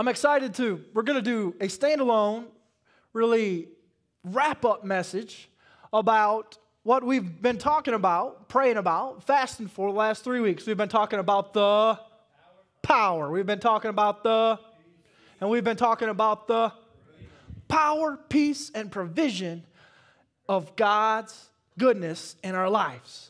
I'm excited to, we're going to do a standalone, really wrap up message about what we've been talking about, praying about, fasting for the last three weeks. We've been talking about the power. We've been talking about the, and we've been talking about the power, peace, and provision of God's goodness in our lives.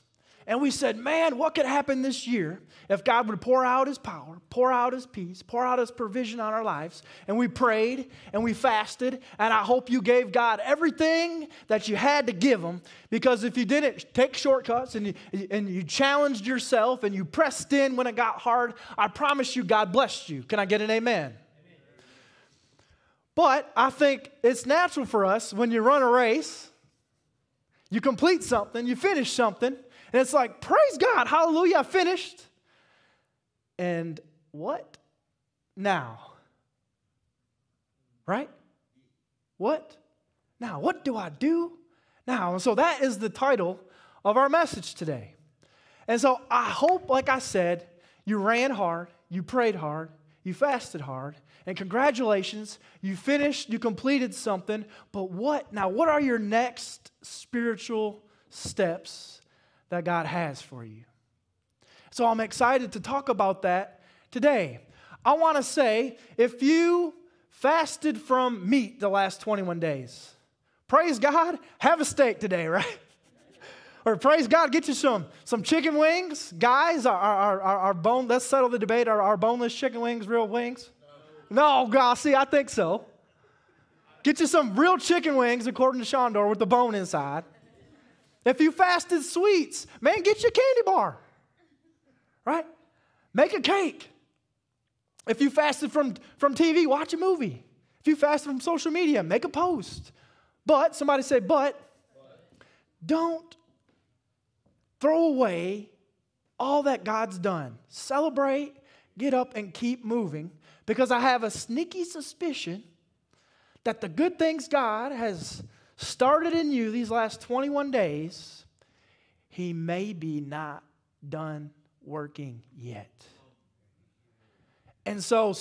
And we said, man, what could happen this year if God would pour out His power, pour out His peace, pour out His provision on our lives? And we prayed and we fasted, and I hope you gave God everything that you had to give Him because if you didn't take shortcuts and you, and you challenged yourself and you pressed in when it got hard, I promise you, God blessed you. Can I get an amen? But I think it's natural for us when you run a race, you complete something, you finish something, and it's like, praise God, hallelujah, I finished. And what now? Right? What? Now, what do I do now? And so that is the title of our message today. And so I hope, like I said, you ran hard, you prayed hard, you fasted hard, and congratulations, you finished, you completed something. But what now? What are your next spiritual steps that God has for you. So I'm excited to talk about that today. I want to say if you fasted from meat the last 21 days, praise God, have a steak today, right? or praise God, get you some, some chicken wings. Guys, our, our, our, our bone, let's settle the debate. Are our boneless chicken wings real wings? No, no God, see, I think so. Get you some real chicken wings, according to Shondor, with the bone inside. If you fasted sweets, man, get your candy bar. Right? Make a cake. If you fasted from, from TV, watch a movie. If you fasted from social media, make a post. But, somebody say, but, but. don't throw away all that God's done. Celebrate, get up, and keep moving because I have a sneaky suspicion that the good things God has started in you these last 21 days, he may be not done working yet. And so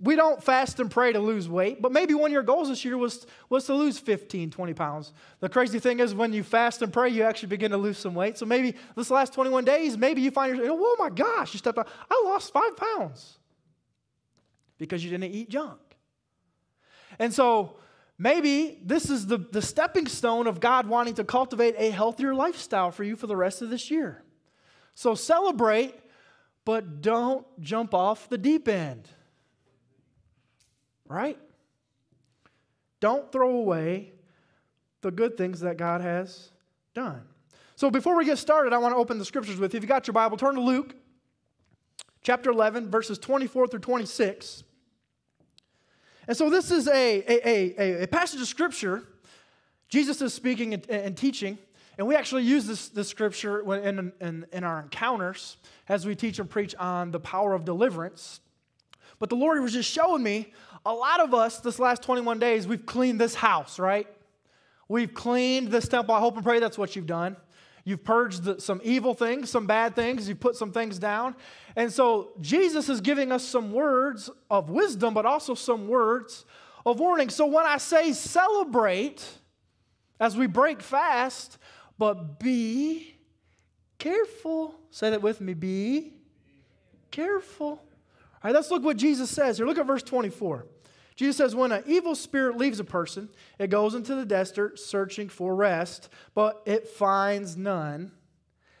we don't fast and pray to lose weight, but maybe one of your goals this year was, was to lose 15, 20 pounds. The crazy thing is when you fast and pray, you actually begin to lose some weight. So maybe this last 21 days, maybe you find yourself, oh my gosh, you stepped out. I lost five pounds because you didn't eat junk. And so Maybe this is the, the stepping stone of God wanting to cultivate a healthier lifestyle for you for the rest of this year. So celebrate, but don't jump off the deep end. Right? Don't throw away the good things that God has done. So before we get started, I want to open the scriptures with you. If you got your Bible, turn to Luke chapter 11, verses 24 through 26. And so this is a, a, a, a passage of scripture. Jesus is speaking and, and, teaching, and we actually use this, this scripture in, in, in our encounters as we teach and preach on the power of deliverance. But the Lord was just showing me a lot of us this last 21 days, we've cleaned this house, right? We've cleaned this temple. I hope and pray that's what you've done. You've purged some evil things, some bad things. You've put some things down. And so Jesus is giving us some words of wisdom, but also some words of warning. So when I say celebrate as we break fast, but be careful. Say that with me be careful. All right, let's look what Jesus says here. Look at verse 24. Jesus says, when an evil spirit leaves a person, it goes into the desert searching for rest, but it finds none.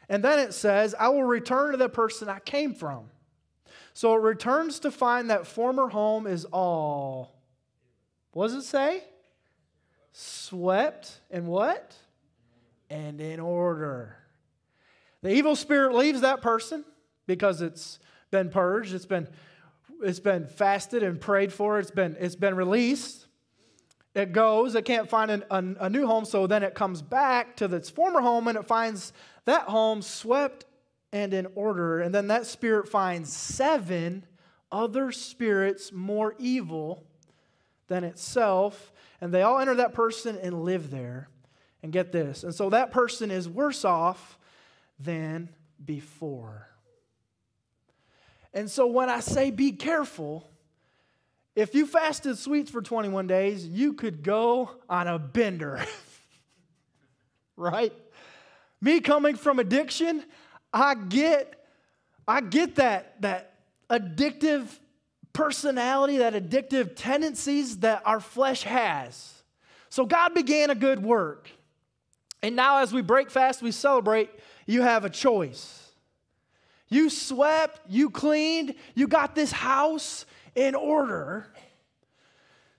And then it says, I will return to the person I came from. So it returns to find that former home is all. What does it say? Swept and what? And in order. The evil spirit leaves that person because it's been purged, it's been it's been fasted and prayed for, it's been, it's been released. It goes, it can't find an, a, a new home, so then it comes back to its former home and it finds that home swept and in order. And then that spirit finds seven other spirits more evil than itself, and they all enter that person and live there. And get this. And so that person is worse off than before. And so when I say be careful, if you fasted sweets for 21 days, you could go on a bender. right? Me coming from addiction, I get I get that that addictive personality, that addictive tendencies that our flesh has. So God began a good work. And now as we break fast, we celebrate, you have a choice. You swept, you cleaned, you got this house in order.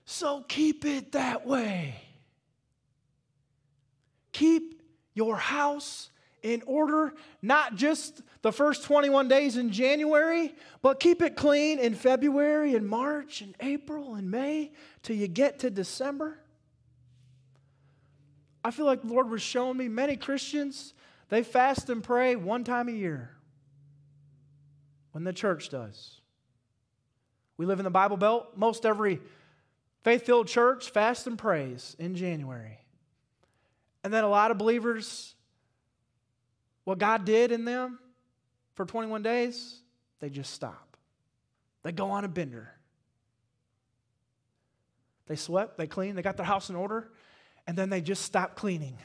So keep it that way. Keep your house in order, not just the first 21 days in January, but keep it clean in February and March and April and May till you get to December. I feel like the Lord was showing me many Christians, they fast and pray one time a year when the church does. We live in the Bible Belt. Most every faith filled church fasts and prays in January. And then a lot of believers, what God did in them for 21 days, they just stop. They go on a bender. They swept, they cleaned, they got their house in order, and then they just stop cleaning.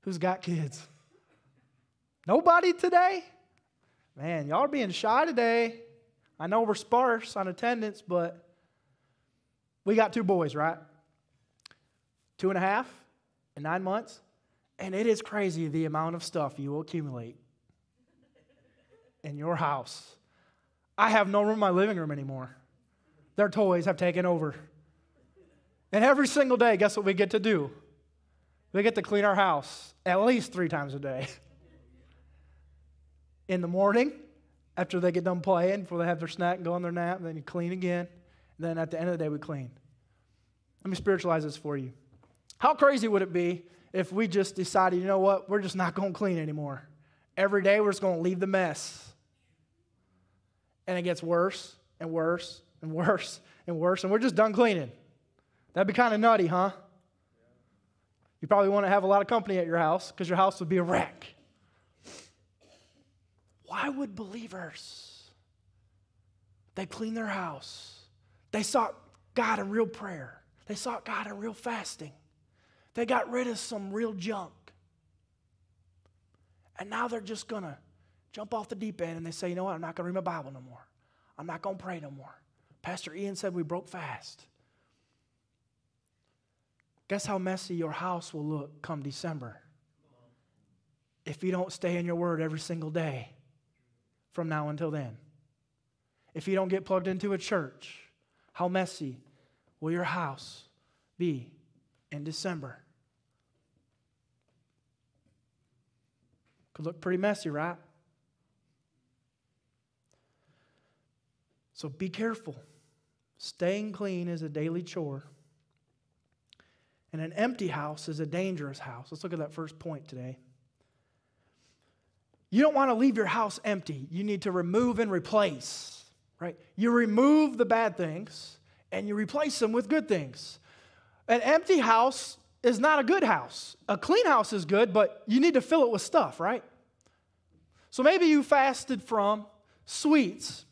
Who's got kids? Nobody today? Man, y'all are being shy today. I know we're sparse on attendance, but we got two boys, right? Two and a half and nine months. And it is crazy the amount of stuff you will accumulate in your house. I have no room in my living room anymore. Their toys have taken over. And every single day, guess what we get to do? We get to clean our house at least three times a day. In the morning, after they get done playing, before they have their snack and go on their nap, then you clean again. And then at the end of the day, we clean. Let me spiritualize this for you. How crazy would it be if we just decided, you know what, we're just not going to clean anymore? Every day, we're just going to leave the mess. And it gets worse and worse and worse and worse, and we're just done cleaning. That'd be kind of nutty, huh? You probably want to have a lot of company at your house because your house would be a wreck. Why would believers? They clean their house. They sought God in real prayer. They sought God in real fasting. They got rid of some real junk. And now they're just going to jump off the deep end and they say, you know what? I'm not going to read my Bible no more. I'm not going to pray no more. Pastor Ian said we broke fast. Guess how messy your house will look come December if you don't stay in your word every single day from now until then. If you don't get plugged into a church, how messy will your house be in December? Could look pretty messy, right? So be careful. Staying clean is a daily chore. And an empty house is a dangerous house. Let's look at that first point today. You don't want to leave your house empty. You need to remove and replace, right? You remove the bad things and you replace them with good things. An empty house is not a good house. A clean house is good, but you need to fill it with stuff, right? So maybe you fasted from sweets.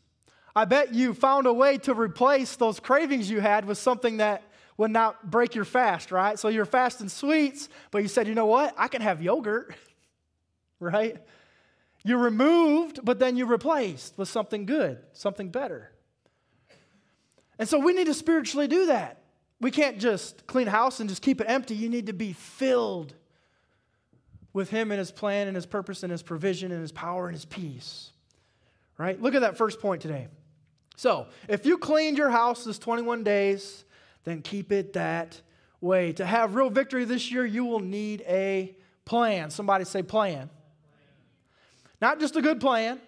I bet you found a way to replace those cravings you had with something that would not break your fast, right? So you're fasting sweets, but you said, you know what? I can have yogurt, right? You removed, but then you replaced with something good, something better. And so we need to spiritually do that. We can't just clean house and just keep it empty. You need to be filled with Him and His plan and His purpose and His provision and His power and His peace. Right? Look at that first point today. So, if you cleaned your house this 21 days, then keep it that way. To have real victory this year, you will need a plan. Somebody say, plan. Not just a good plan,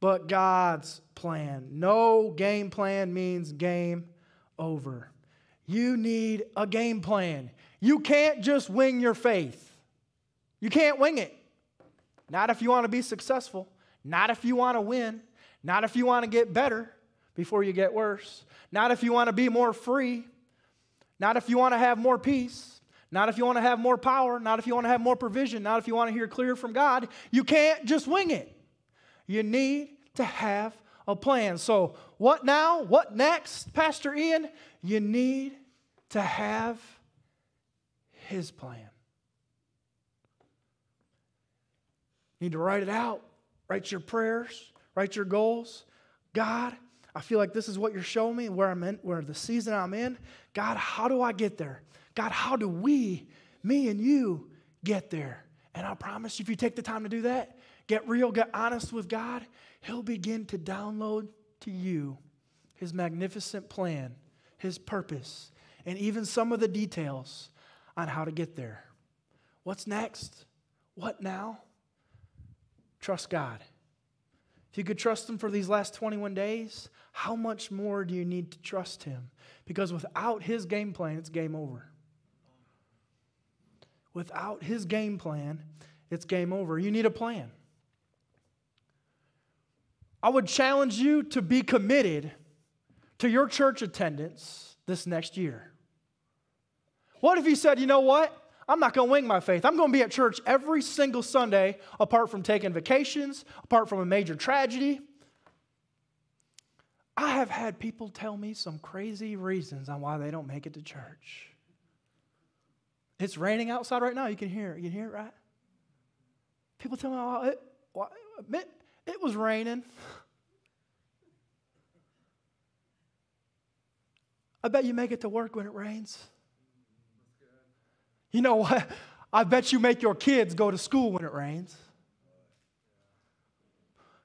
but God's plan. No game plan means game over. You need a game plan. You can't just wing your faith. You can't wing it. Not if you want to be successful, not if you want to win, not if you want to get better before you get worse, not if you want to be more free, not if you want to have more peace. Not if you want to have more power, not if you want to have more provision, not if you want to hear clear from God. You can't just wing it. You need to have a plan. So, what now? What next, Pastor Ian? You need to have his plan. You need to write it out, write your prayers, write your goals. God, I feel like this is what you're showing me, where I'm in, where the season I'm in. God, how do I get there? God, how do we, me and you, get there? And I promise you, if you take the time to do that, get real, get honest with God, He'll begin to download to you His magnificent plan, His purpose, and even some of the details on how to get there. What's next? What now? Trust God. If you could trust Him for these last 21 days, how much more do you need to trust Him? Because without His game plan, it's game over. Without His game plan, it's game over. You need a plan. I would challenge you to be committed to your church attendance this next year. What if you said, you know what? I'm not going to wing my faith. I'm going to be at church every single Sunday, apart from taking vacations, apart from a major tragedy. I have had people tell me some crazy reasons on why they don't make it to church. It's raining outside right now. You can hear it. You can hear it, right? People tell me, oh, it, it, it was raining. I bet you make it to work when it rains. You know what? I bet you make your kids go to school when it rains.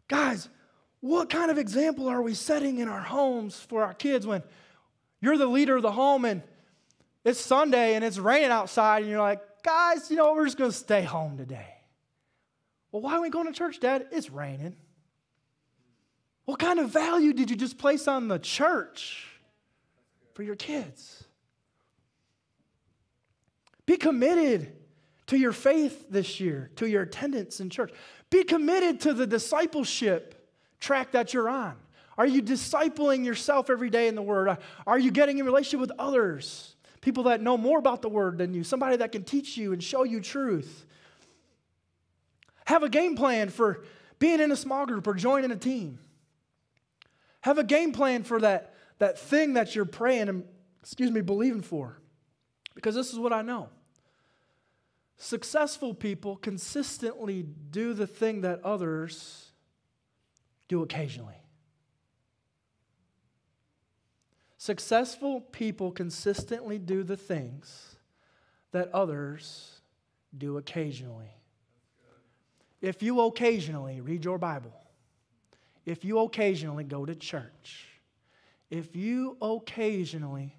Guys, what kind of example are we setting in our homes for our kids when you're the leader of the home and it's Sunday and it's raining outside and you're like, guys, you know, we're just going to stay home today. Well, why are we going to church, Dad? It's raining. What kind of value did you just place on the church for your kids? Be committed to your faith this year, to your attendance in church. Be committed to the discipleship track that you're on. Are you discipling yourself every day in the Word? Are you getting in relationship with others? People that know more about the Word than you, somebody that can teach you and show you truth. Have a game plan for being in a small group or joining a team. Have a game plan for that, that thing that you're praying and, excuse me, believing for. Because this is what I know successful people consistently do the thing that others do occasionally. Successful people consistently do the things that others do occasionally. If you occasionally read your Bible, if you occasionally go to church, if you occasionally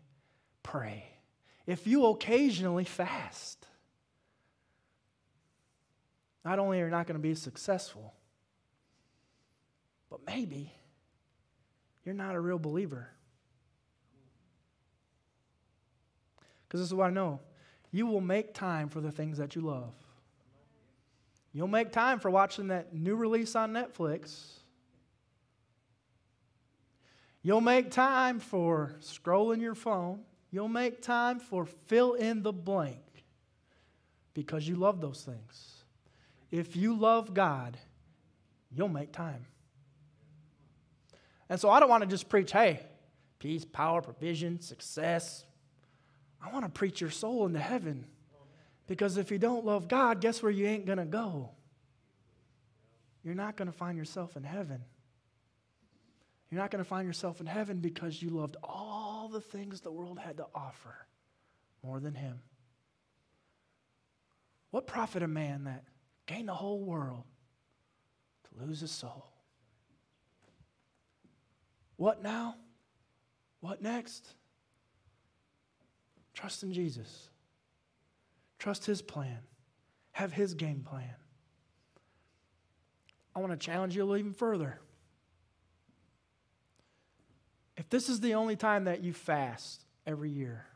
pray, if you occasionally fast, not only are you not going to be successful, but maybe you're not a real believer. Because this is what I know you will make time for the things that you love. You'll make time for watching that new release on Netflix. You'll make time for scrolling your phone. You'll make time for fill in the blank because you love those things. If you love God, you'll make time. And so I don't want to just preach, hey, peace, power, provision, success. I want to preach your soul into heaven. Because if you don't love God, guess where you ain't going to go? You're not going to find yourself in heaven. You're not going to find yourself in heaven because you loved all the things the world had to offer more than Him. What profit a man that gained the whole world to lose his soul? What now? What next? Trust in Jesus. Trust His plan. Have His game plan. I want to challenge you a little even further. If this is the only time that you fast every year,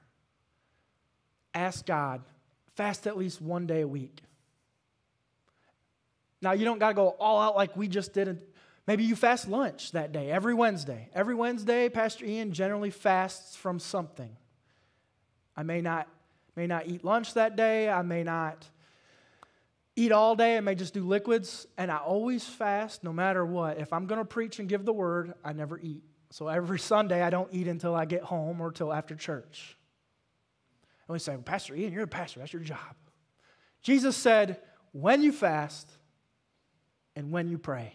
ask God, fast at least one day a week. Now, you don't got to go all out like we just did. Maybe you fast lunch that day, every Wednesday. Every Wednesday, Pastor Ian generally fasts from something. I may not, may not eat lunch that day. I may not eat all day. I may just do liquids. And I always fast no matter what. If I'm going to preach and give the word, I never eat. So every Sunday, I don't eat until I get home or until after church. And we say, well, Pastor Ian, you're a pastor. That's your job. Jesus said, when you fast and when you pray.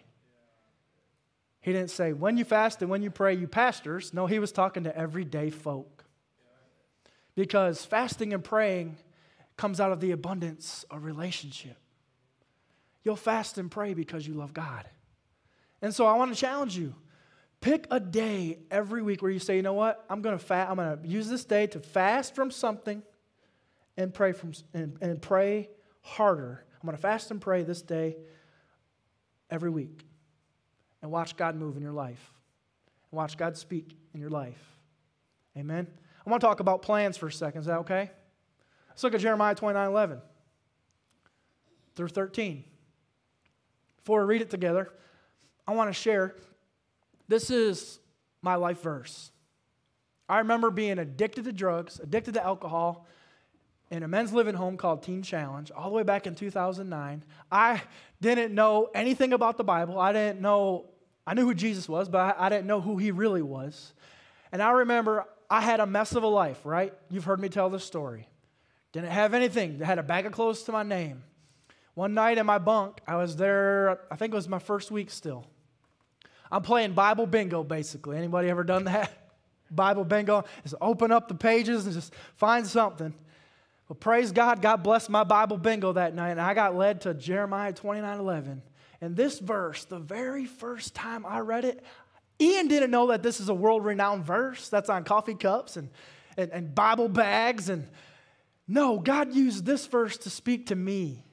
He didn't say, when you fast and when you pray, you pastors. No, he was talking to everyday folk. Because fasting and praying comes out of the abundance of relationship. You'll fast and pray because you love God. And so I want to challenge you. Pick a day every week where you say, you know what? I'm going to fast. I'm to use this day to fast from something and pray from and, and pray harder. I'm going to fast and pray this day every week and watch God move in your life and watch God speak in your life. Amen. I want to talk about plans for a second. Is that okay? Let's look at Jeremiah 29 11 through 13. Before we read it together, I want to share this is my life verse. I remember being addicted to drugs, addicted to alcohol, in a men's living home called Teen Challenge all the way back in 2009. I didn't know anything about the Bible. I didn't know, I knew who Jesus was, but I, I didn't know who he really was. And I remember I had a mess of a life, right? You've heard me tell this story. Didn't have anything, I had a bag of clothes to my name. One night in my bunk, I was there, I think it was my first week still. I'm playing Bible bingo basically. Anybody ever done that? Bible bingo. Just open up the pages and just find something. Well, praise God, God blessed my Bible bingo that night, and I got led to Jeremiah 29 11. And this verse, the very first time I read it, Ian didn't know that this is a world renowned verse that's on coffee cups and, and, and Bible bags. And no, God used this verse to speak to me.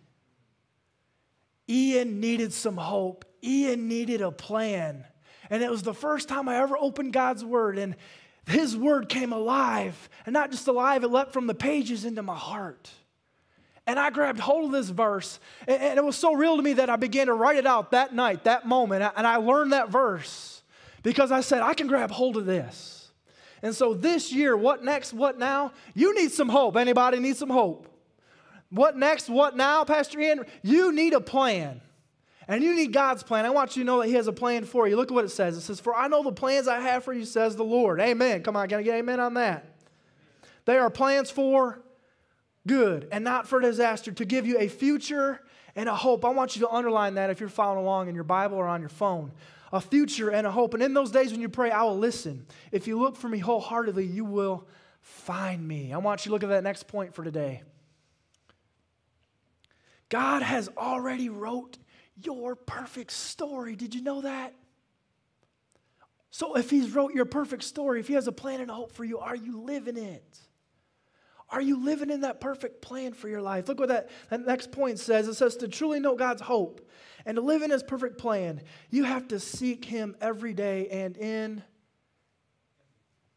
Ian needed some hope, Ian needed a plan. And it was the first time I ever opened God's word. And his word came alive. And not just alive, it leapt from the pages into my heart. And I grabbed hold of this verse, and it was so real to me that I began to write it out that night, that moment. And I learned that verse because I said, I can grab hold of this. And so this year, what next, what now? You need some hope. Anybody need some hope? What next, what now, Pastor Ian? You need a plan. And you need God's plan. I want you to know that He has a plan for you. Look at what it says. It says, For I know the plans I have for you, says the Lord. Amen. Come on, can I get amen on that? They are plans for good and not for disaster, to give you a future and a hope. I want you to underline that if you're following along in your Bible or on your phone. A future and a hope. And in those days when you pray, I will listen. If you look for me wholeheartedly, you will find me. I want you to look at that next point for today. God has already wrote your perfect story. Did you know that? So if he's wrote your perfect story, if he has a plan and a hope for you, are you living it? Are you living in that perfect plan for your life? Look what that, that next point says. It says to truly know God's hope and to live in his perfect plan, you have to seek him every day and in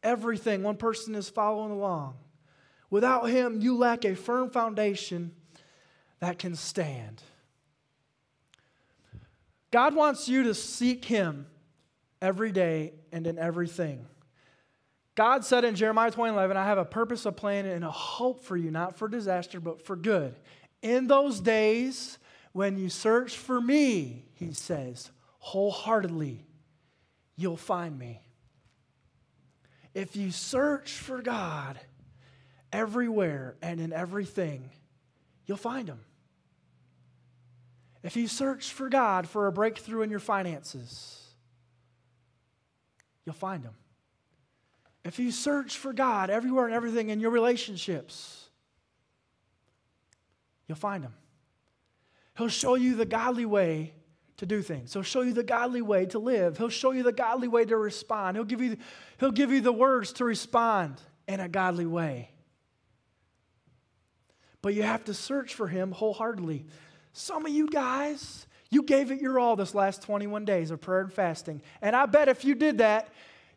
everything. One person is following along. Without him, you lack a firm foundation that can stand. God wants you to seek Him every day and in everything. God said in Jeremiah 20:11, I have a purpose, a plan, and a hope for you, not for disaster, but for good. In those days when you search for me, he says, wholeheartedly, you'll find me. If you search for God everywhere and in everything, you'll find him. If you search for God for a breakthrough in your finances, you'll find Him. If you search for God everywhere and everything in your relationships, you'll find Him. He'll show you the godly way to do things. He'll show you the godly way to live. He'll show you the godly way to respond. He'll give you, he'll give you the words to respond in a godly way. But you have to search for Him wholeheartedly. Some of you guys, you gave it your all this last 21 days of prayer and fasting. And I bet if you did that,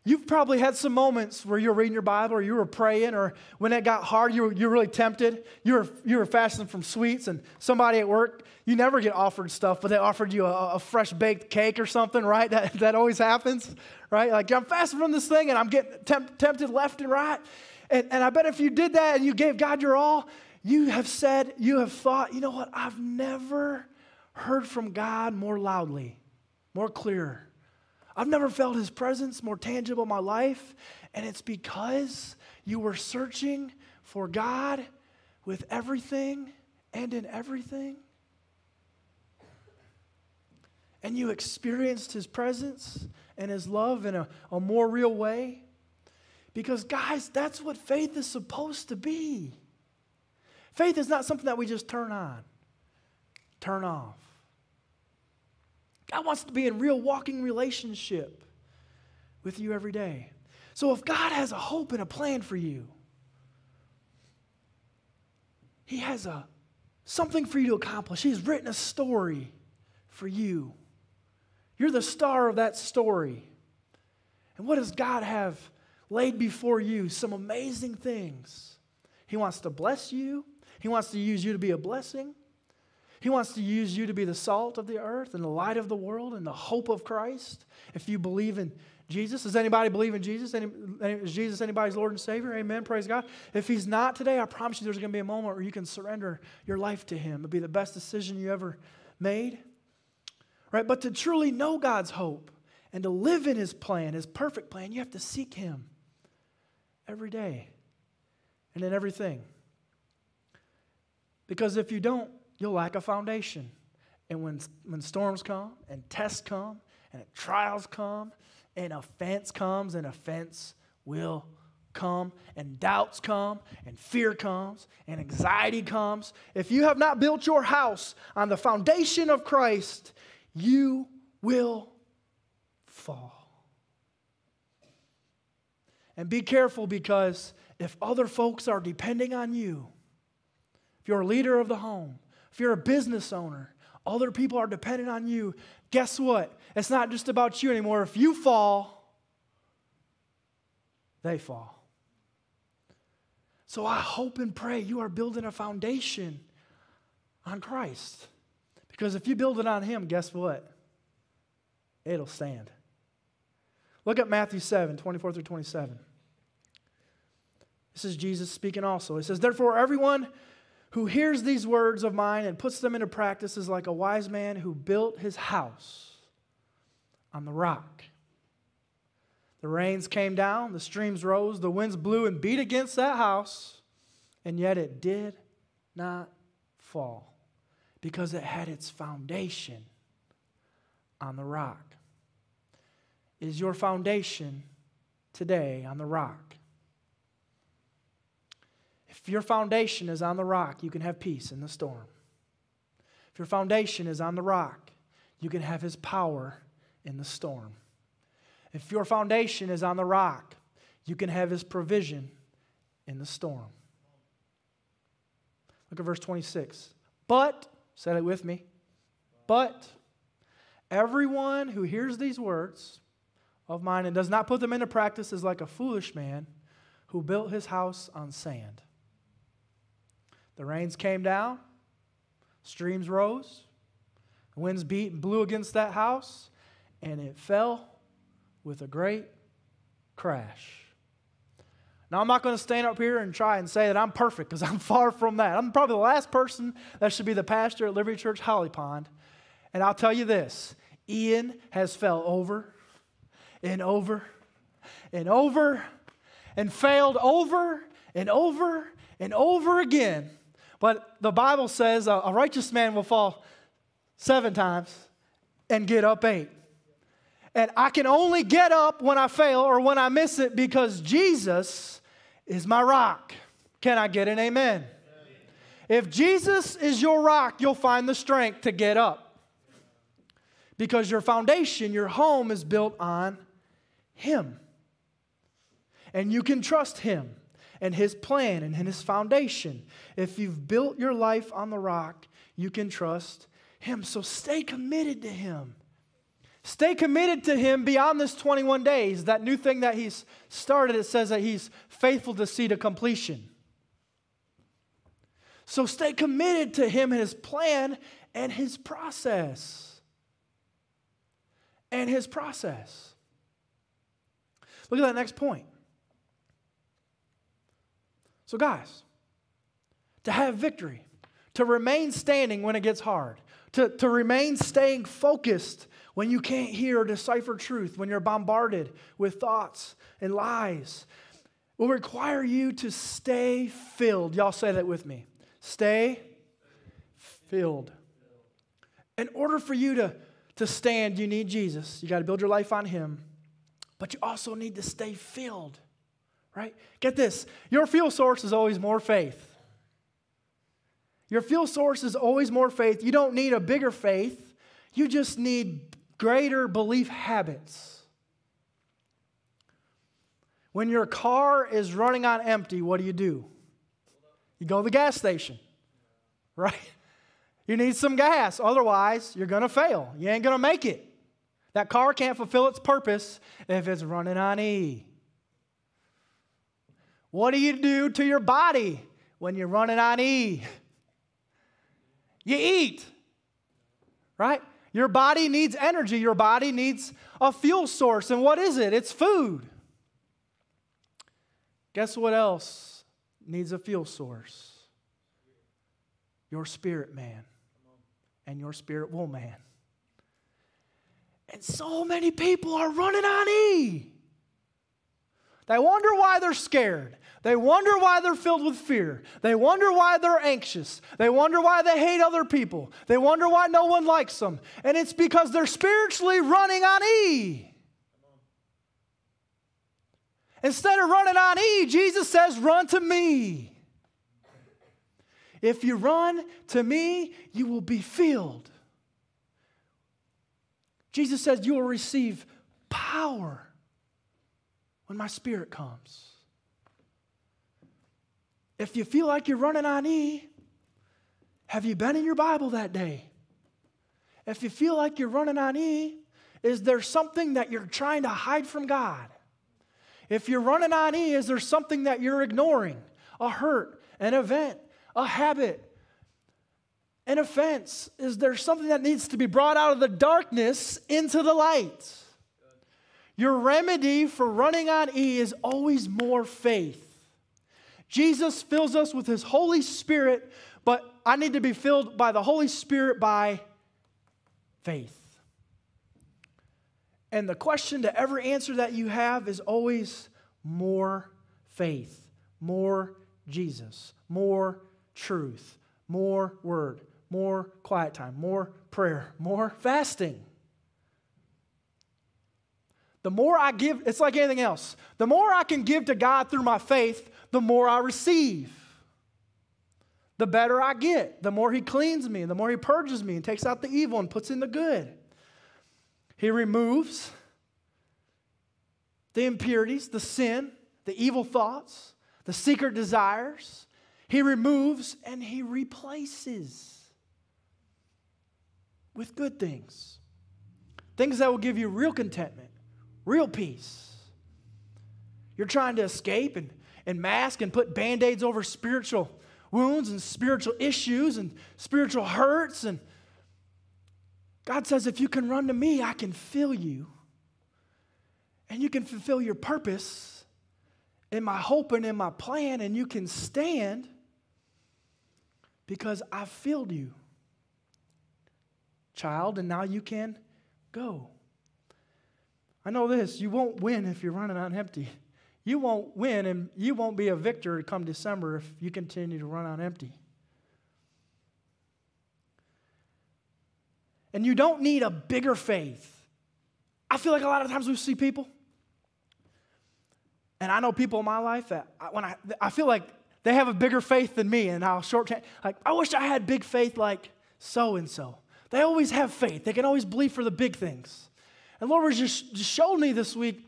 you've probably had some moments where you were reading your Bible or you were praying or when it got hard, you were, you were really tempted. You were, you were fasting from sweets and somebody at work, you never get offered stuff, but they offered you a, a fresh baked cake or something, right? That, that always happens, right? Like, I'm fasting from this thing and I'm getting temp- tempted left and right. And, and I bet if you did that and you gave God your all, you have said, you have thought, you know what? I've never heard from God more loudly, more clear. I've never felt his presence more tangible in my life. And it's because you were searching for God with everything and in everything. And you experienced his presence and his love in a, a more real way. Because, guys, that's what faith is supposed to be. Faith is not something that we just turn on, turn off. God wants to be in real walking relationship with you every day. So if God has a hope and a plan for you, He has a something for you to accomplish. He's written a story for you. You're the star of that story. And what does God have laid before you some amazing things. He wants to bless you, He wants to use you to be a blessing. He wants to use you to be the salt of the earth and the light of the world and the hope of Christ. If you believe in Jesus, does anybody believe in Jesus? Any, is Jesus anybody's Lord and Savior? Amen. Praise God. If He's not today, I promise you there's going to be a moment where you can surrender your life to Him. It'll be the best decision you ever made. Right? But to truly know God's hope and to live in His plan, His perfect plan, you have to seek Him every day and in everything. Because if you don't, you'll lack a foundation. And when, when storms come, and tests come, and trials come, and offense comes, and offense will come, and doubts come, and fear comes, and anxiety comes. If you have not built your house on the foundation of Christ, you will fall. And be careful because if other folks are depending on you, if you're a leader of the home, if you're a business owner, other people are dependent on you, guess what? It's not just about you anymore. If you fall, they fall. So I hope and pray you are building a foundation on Christ. Because if you build it on Him, guess what? It'll stand. Look at Matthew 7 24 through 27. This is Jesus speaking also. He says, Therefore, everyone who hears these words of mine and puts them into practice is like a wise man who built his house on the rock. The rains came down, the streams rose, the winds blew and beat against that house, and yet it did not fall because it had its foundation on the rock. Is your foundation today on the rock? If your foundation is on the rock, you can have peace in the storm. If your foundation is on the rock, you can have his power in the storm. If your foundation is on the rock, you can have his provision in the storm. Look at verse 26. But, say it with me, but everyone who hears these words of mine and does not put them into practice is like a foolish man who built his house on sand. The rains came down, streams rose, winds beat and blew against that house, and it fell with a great crash. Now, I'm not going to stand up here and try and say that I'm perfect because I'm far from that. I'm probably the last person that should be the pastor at Liberty Church Holly Pond. And I'll tell you this Ian has fell over and over and over and failed over and over and over again. But the Bible says a, righteous man will fall seven times and get up eight. And I can only get up when I fail or when I miss it because Jesus is my rock. Can I get an amen? amen? If Jesus is your rock, you'll find the strength to get up. Because your foundation, your home is built on Him. And you can trust Him and His plan and His foundation. If you've built your life on the rock, you can trust Him. So stay committed to Him. Stay committed to Him beyond this 21 days. That new thing that He's started, it says that He's faithful to see to completion. So stay committed to Him, and His plan, and His process. And His process. Look at that next point. So, guys, to have victory, to remain standing when it gets hard, to, to remain staying focused when you can't hear or decipher truth, when you're bombarded with thoughts and lies. Will require you to stay filled. Y'all say that with me. Stay filled. In order for you to, to stand, you need Jesus. You got to build your life on Him. But you also need to stay filled, right? Get this your fuel source is always more faith. Your fuel source is always more faith. You don't need a bigger faith, you just need greater belief habits. When your car is running on empty, what do you do? You go to the gas station, right? You need some gas. Otherwise, you're to fail. You ain't to make it. That car can't fulfill its purpose if it's running on E. What do you do to your body when you're running on E? You eat, right? Your body needs energy. Your body needs a fuel source. And what is it? It's food. Guess what else needs a fuel source? Your spirit man and your spirit woman. And so many people are running on E. They wonder why they're scared. They wonder why they're filled with fear. They wonder why they're anxious. They wonder why they hate other people. They wonder why no one likes them. And it's because they're spiritually running on E. Instead of running on E, Jesus says, Run to me. If you run to me, you will be filled. Jesus says, You will receive power when my spirit comes. If you feel like you're running on E, have you been in your Bible that day? If you feel like you're running on E, is there something that you're trying to hide from God? If you're running on E, is there something that you're ignoring? A hurt, an event, a habit, an offense? Is there something that needs to be brought out of the darkness into the light? Your remedy for running on E is always more faith. Jesus fills us with his Holy Spirit, but I need to be filled by the Holy Spirit by faith. And the question to every answer that you have is always more faith, more Jesus, more truth, more word, more quiet time, more prayer, more fasting. The more I give, it's like anything else. The more I can give to God through my faith, the more I receive. The better I get. The more He cleans me, the more He purges me and takes out the evil and puts in the good. He removes the impurities, the sin, the evil thoughts, the secret desires. He removes and He replaces with good things. Things that will give you real contentment, real peace. You're trying to escape and, and mask and put band aids over spiritual wounds and spiritual issues and spiritual hurts. And God says, if you can run to me, I can fill you. And you can fulfill your purpose in my hope and in my plan, and you can stand because I filled you, child, and now you can go. I know this you won't win if you're running on empty. You won't win and you won't be a victor come December if you continue to run on empty. And you don't need a bigger faith. I feel like a lot of times we see people, and I know people in my life that when I, I feel like they have a bigger faith than me, and I'll short like I wish I had big faith like so and so. They always have faith. They can always believe for the big things. And Lord was just, showed me this week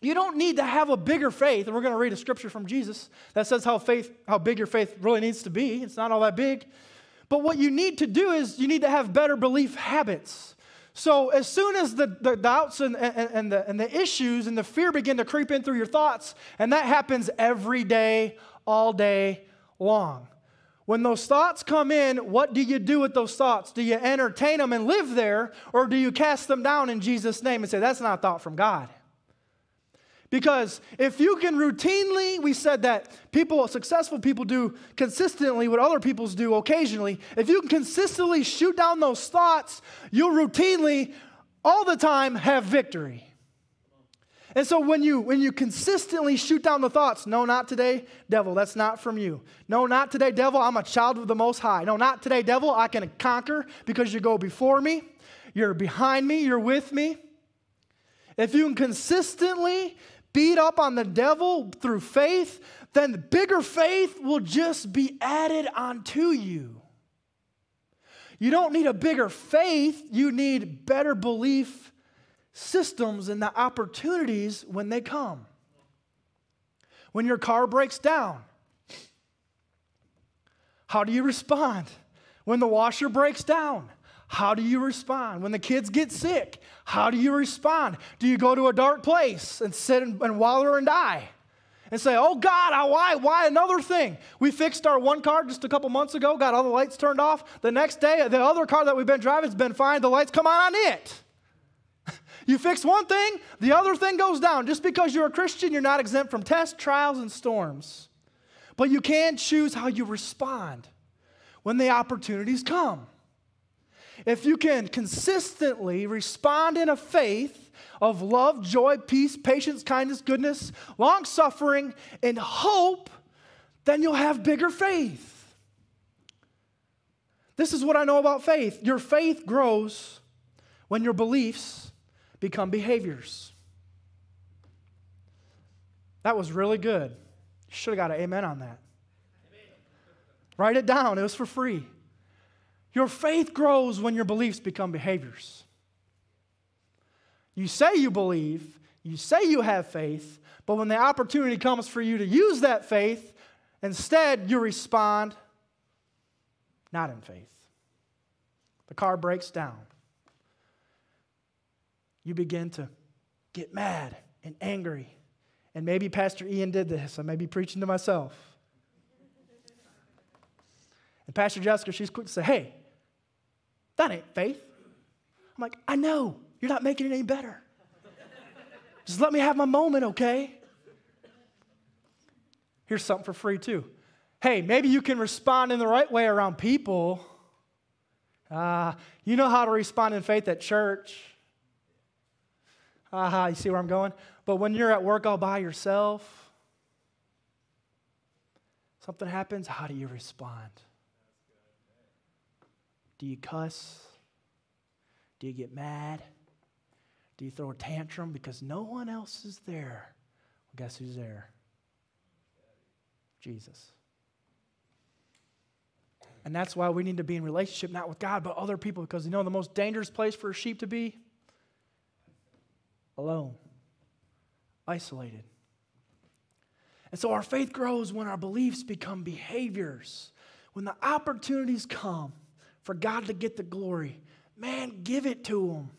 you don't need to have a bigger faith. And we're going to read a scripture from Jesus that says how faith, how big your faith really needs to be. It's not all that big. But what you need to do is you need to have better belief habits. So as soon as the, the doubts and, and, and, the, and the issues and the fear begin to creep in through your thoughts, and that happens every day, all day long. When those thoughts come in, what do you do with those thoughts? Do you entertain them and live there, or do you cast them down in Jesus' name and say, That's not a thought from God? Because if you can routinely, we said that people, successful people do consistently what other people's do occasionally. If you can consistently shoot down those thoughts, you'll routinely, all the time, have victory. And so when you when you consistently shoot down the thoughts, no, not today, devil, that's not from you. No, not today, devil, I'm a child of the most high. No, not today, devil, I can conquer because you go before me, you're behind me, you're with me. If you can consistently beat up on the devil through faith, then the bigger faith will just be added onto you. You don't need a bigger faith, you need better belief systems and the opportunities when they come. When your car breaks down, how do you respond? When the washer breaks down, how do you respond? When the kids get sick, how do you respond? Do you go to a dark place and sit and, and wallow and die? And say, oh God, why, why another thing? We fixed our one car just a couple months ago, got all the lights turned off. The next day, the other car that we've been driving has been fine. The lights come on on it. You fix one thing, the other thing goes down. Just because you're a Christian, you're not exempt from tests, trials, and storms. But you can choose how you respond when the opportunities come. If you can consistently respond in a faith of love, joy, peace, patience, kindness, goodness, long suffering, and hope, then you'll have bigger faith. This is what I know about faith. Your faith grows when your beliefs become behaviors. That was really good. You should have got an amen on that. Amen. Write it down, it was for free. Your faith grows when your beliefs become behaviors. You say you believe, you say you have faith, but when the opportunity comes for you to use that faith, instead you respond not in faith. The car breaks down you begin to get mad and angry. And maybe Pastor Ian did this. I may be preaching to myself. And Pastor Jessica, she's quick to say, hey, that ain't faith. I'm like, I know. You're not making it any better. Just let me have my moment, okay? Here's something for free, too. Hey, maybe you can respond in the right way around people. Uh, you know how to respond in faith at church. Aha, you see where I'm going? But when you're at work all by yourself, something happens, how do you respond? Do you cuss? Do you get mad? Do you throw a tantrum because no one else is there? Well, guess who's there? Jesus. And that's why we need to be in relationship not with God, but other people, because you know the most dangerous place for a sheep to be? Alone, isolated. And so our faith grows when our beliefs become behaviors. When the opportunities come for God to get the glory, man, give it to Him.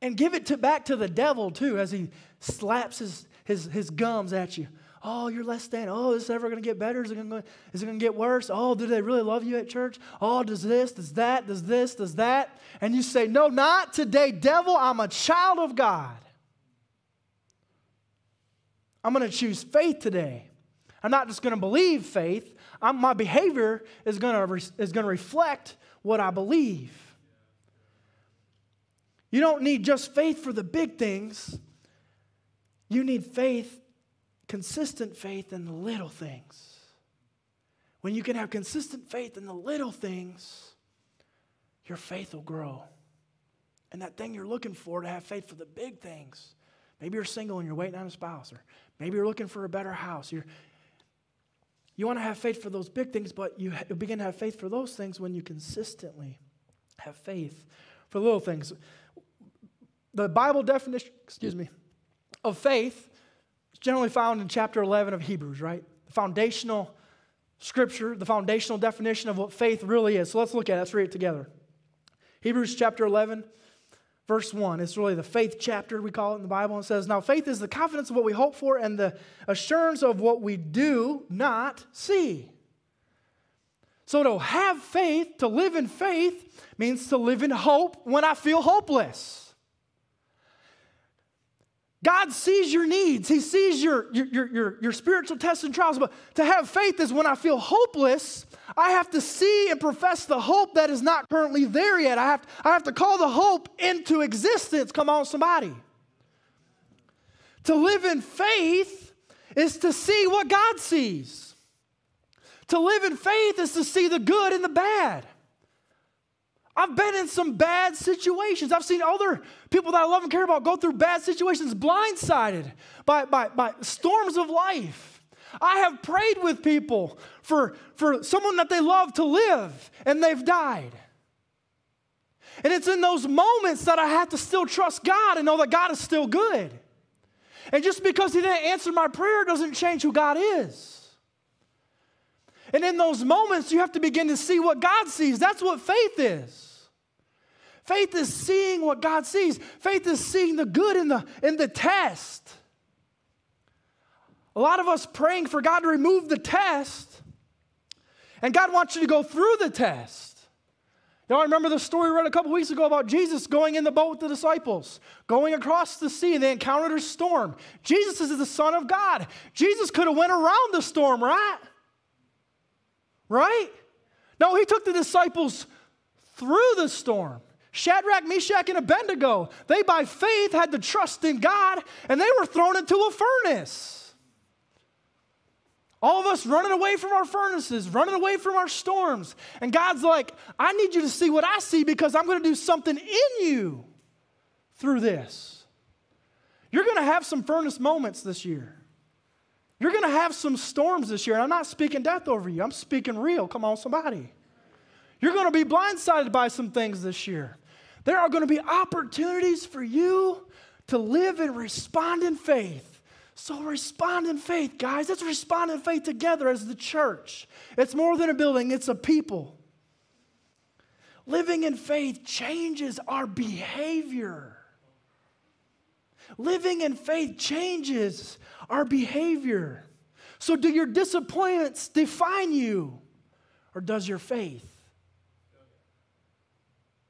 And give it to, back to the devil, too, as he slaps his, his, his gums at you. Oh, you're less than. Oh, is this ever going to get better? Is it going to get worse? Oh, do they really love you at church? Oh, does this, does that, does this, does that? And you say, No, not today, devil. I'm a child of God. I'm going to choose faith today. I'm not just going to believe faith. I'm, my behavior is going to is going to reflect what I believe. You don't need just faith for the big things. You need faith consistent faith in the little things. When you can have consistent faith in the little things, your faith will grow. And that thing you're looking for to have faith for the big things. Maybe you're single and you're waiting on a spouse, or maybe you're looking for a better house. You're, you want to have faith for those big things, but you begin to have faith for those things when you consistently have faith for little things. The Bible definition, excuse me, of faith generally found in chapter 11 of Hebrews, right? The foundational scripture, the foundational definition of what faith really is. So let's look at it. Let's read it together. Hebrews chapter 11, verse 1. It's really the faith chapter, we call it in the Bible. It says, Now faith is the confidence of what we hope for and the assurance of what we do not see. So to have faith, to live in faith, means to live in hope when I feel hopeless. God sees your needs. He sees your, your, your, your, spiritual tests and trials. But to have faith is when I feel hopeless, I have to see and profess the hope that is not currently there yet. I have, I have to call the hope into existence. Come on, somebody. To live in faith is to see what God sees. To live in faith is to see the good and the bad. I've been in some bad situations. I've seen other people that I love and care about go through bad situations, blindsided by, by, by storms of life. I have prayed with people for, for someone that they love to live and they've died. And it's in those moments that I have to still trust God and know that God is still good. And just because He didn't answer my prayer doesn't change who God is. And in those moments, you have to begin to see what God sees. That's what faith is. Faith is seeing what God sees. Faith is seeing the good in the, in the test. A lot of us praying for God to remove the test, and God wants you to go through the test. Y'all remember the story we read a couple weeks ago about Jesus going in the boat with the disciples, going across the sea, and they encountered a storm. Jesus is the Son of God. Jesus could have went around the storm, right? Right? No, he took the disciples through the storm. Shadrach, Meshach, and Abednego, they by faith had to trust in God and they were thrown into a furnace. All of us running away from our furnaces, running away from our storms. And God's like, I need you to see what I see because I'm going to do something in you through this. You're going to have some furnace moments this year. You're going to have some storms this year. And I'm not speaking death over you, I'm speaking real. Come on, somebody. You're going to be blindsided by some things this year. There are going to be opportunities for you to live and respond in faith. So respond in faith, guys. Let's respond in faith together as the church. It's more than a building, it's a people. Living in faith changes our behavior. Living in faith changes our behavior. So, do your disappointments define you, or does your faith?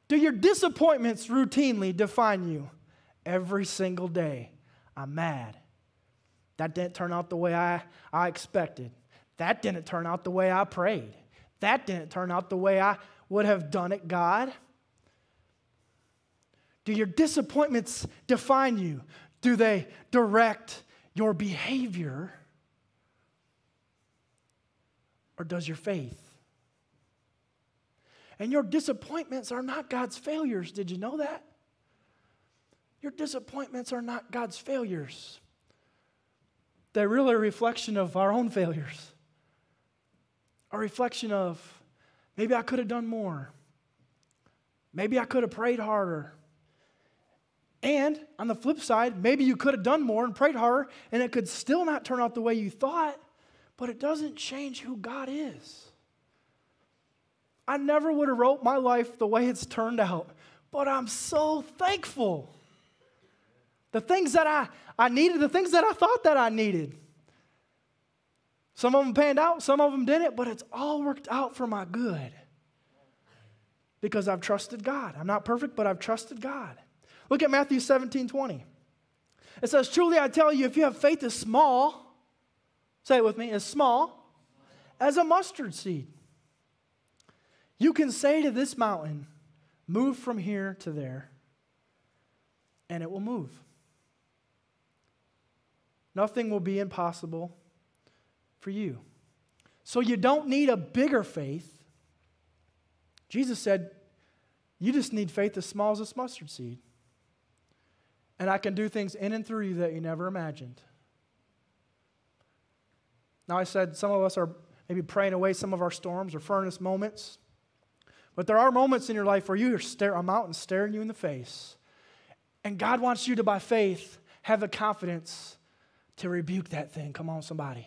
Do your disappointments routinely define you every single day? I'm mad. That didn't turn out the way I, I expected. That didn't turn out the way I prayed. That didn't turn out the way I would have done it, God. Do your disappointments define you? Do they direct your behavior? Or does your faith? And your disappointments are not God's failures. Did you know that? Your disappointments are not God's failures. They're really a reflection of our own failures. A reflection of maybe I could have done more. Maybe I could have prayed harder. And on the flip side, maybe you could have done more and prayed harder, and it could still not turn out the way you thought, but it doesn't change who God is. I never would have wrote my life the way it's turned out, but I'm so thankful. The things that I, I needed, the things that I thought that I needed. Some of them panned out, some of them didn't, but it's all worked out for my good. Because I've trusted God. I'm not perfect, but I've trusted God. Look at Matthew 17 20. It says, Truly I tell you, if you have faith as small, say it with me, as small as a mustard seed, you can say to this mountain, Move from here to there, and it will move. Nothing will be impossible for you. So you don't need a bigger faith. Jesus said, You just need faith as small as a mustard seed. And I can do things in and through you that you never imagined. Now, I said some of us are maybe praying away some of our storms or furnace moments. But there are moments in your life where you are stare, a mountain staring you in the face. And God wants you to, by faith, have the confidence to rebuke that thing. Come on, somebody.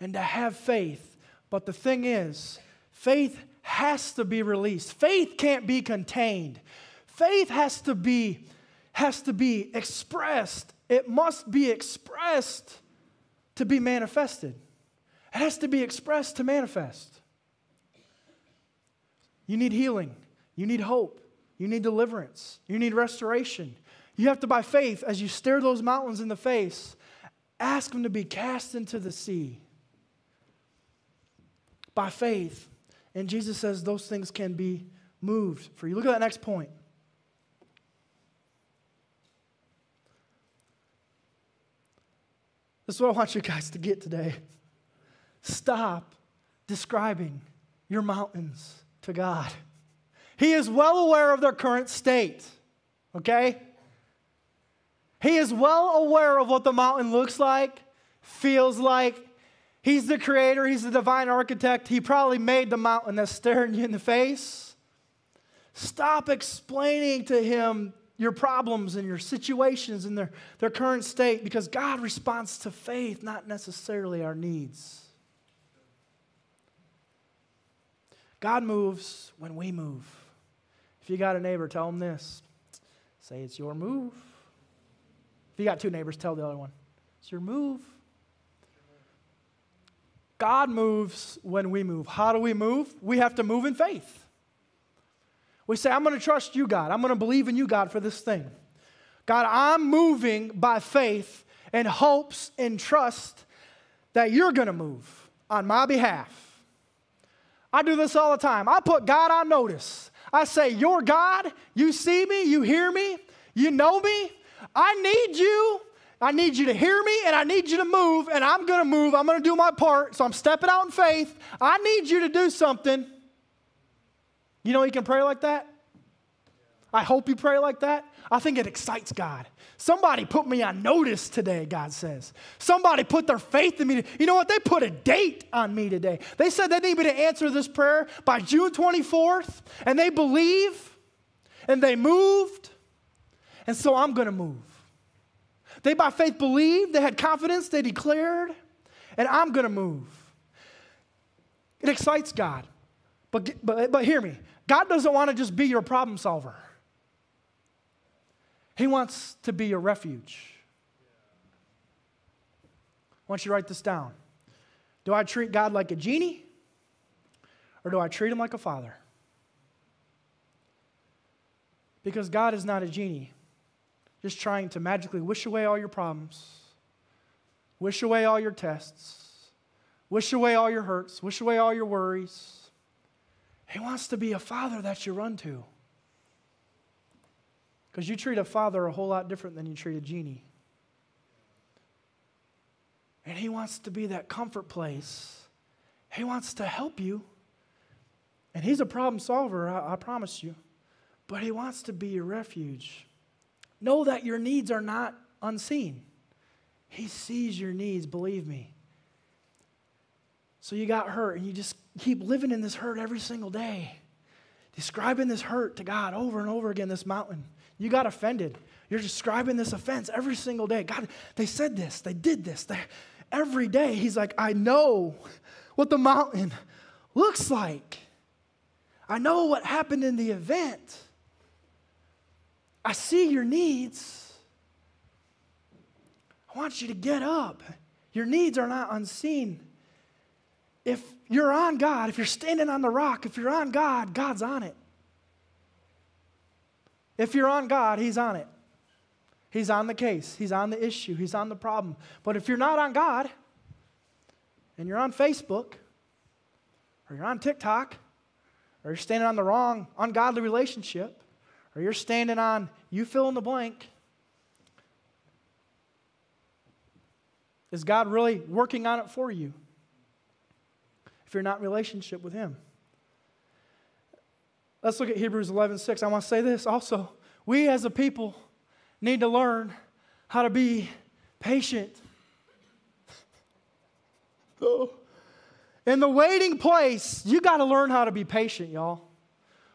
And to have faith. But the thing is, faith has to be released. Faith can't be contained. Faith has to be has to be expressed. It must be expressed to be manifested. It has to be expressed to manifest. You need healing. You need hope. You need deliverance. You need restoration. You have to, by faith, as you stare those mountains in the face, ask them to be cast into the sea. By faith. And Jesus says those things can be moved for you. Look at that next point. This is what I want you guys to get today. Stop describing your mountains to God. He is well aware of their current state, okay? He is well aware of what the mountain looks like, feels like. He's the creator, he's the divine architect. He probably made the mountain that's staring you in the face. Stop explaining to him your problems and your situations and their, their current state because God responds to faith, not necessarily our needs. God moves when we move. If you got a neighbor, tell them this. Say it's your move. If you got two neighbors, tell the other one. It's your move. God moves when we move. How do we move? We have to move in faith. We say, I'm going to trust you, God. I'm going to believe in you, God, for this thing. God, I'm moving by faith and hopes and trust that you're going to move on my behalf. I do this all the time. I put God on notice. I say, You're God. You see me. You hear me. You know me. I need you. I need you to hear me and I need you to move, and I'm going to move. I'm going to do my part. So I'm stepping out in faith. I need you to do something. You know you can pray like that? I hope you pray like that. I think it excites God. Somebody put me on notice today, God says. Somebody put their faith in me. You know what? They put a date on me today. They said they need me to answer this prayer by June 24th, and they believe, and they moved, and so I'm going to move. They by faith believed, they had confidence, they declared, and I'm going to move. It excites God. But, but, but hear me God doesn't want to just be your problem solver. He wants to be your refuge. I want you to write this down. Do I treat God like a genie or do I treat him like a father? Because God is not a genie, just trying to magically wish away all your problems, wish away all your tests, wish away all your hurts, wish away all your worries. He wants to be a father that you run to. Because you treat a father a whole lot different than you treat a genie. And he wants to be that comfort place. He wants to help you. And he's a problem solver, I, I promise you. But he wants to be your refuge. Know that your needs are not unseen. He sees your needs, believe me. So you got hurt, and you just keep living in this hurt every single day, describing this hurt to God over and over again, this mountain. You got offended. You're describing this offense every single day. God, they said this, they did this. They, every day, He's like, I know what the mountain looks like. I know what happened in the event. I see your needs. I want you to get up. Your needs are not unseen. If you're on God, if you're standing on the rock, if you're on God, God's on it. If you're on God, He's on it. He's on the case, He's on the issue, He's on the problem. But if you're not on God, and you're on Facebook, or you're on TikTok, or you're standing on the wrong ungodly relationship, or you're standing on you fill in the blank, is God really working on it for you? If you're not in relationship with Him. Let's look at Hebrews 11 6. I want to say this also. We as a people need to learn how to be patient. oh. In the waiting place, you got to learn how to be patient, y'all.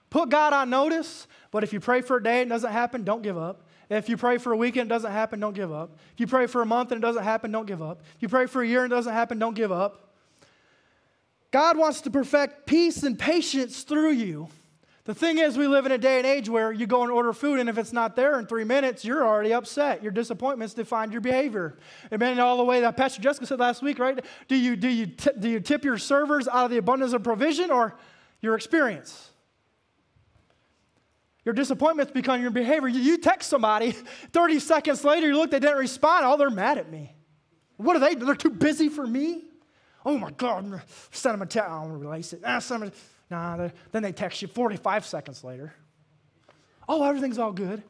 Put God on notice, but if you pray for a day and it doesn't happen, don't give up. If you pray for a weekend and it doesn't happen, don't give up. If you pray for a month and it doesn't happen, don't give up. If you pray for a year and it doesn't happen, don't give up. God wants to perfect peace and patience through you. The thing is, we live in a day and age where you go and order food, and if it's not there in three minutes, you're already upset. Your disappointments define your behavior. Then all the way that Pastor Jessica said last week, right? Do you, do, you do you tip your servers out of the abundance of provision or your experience? Your disappointments become your behavior. You text somebody, 30 seconds later, you look, they didn't respond. Oh, they're mad at me. What are they? They're too busy for me? Oh my God, send them a text. I'll release it. Ah, send nah, then they text you 45 seconds later. Oh, everything's all good.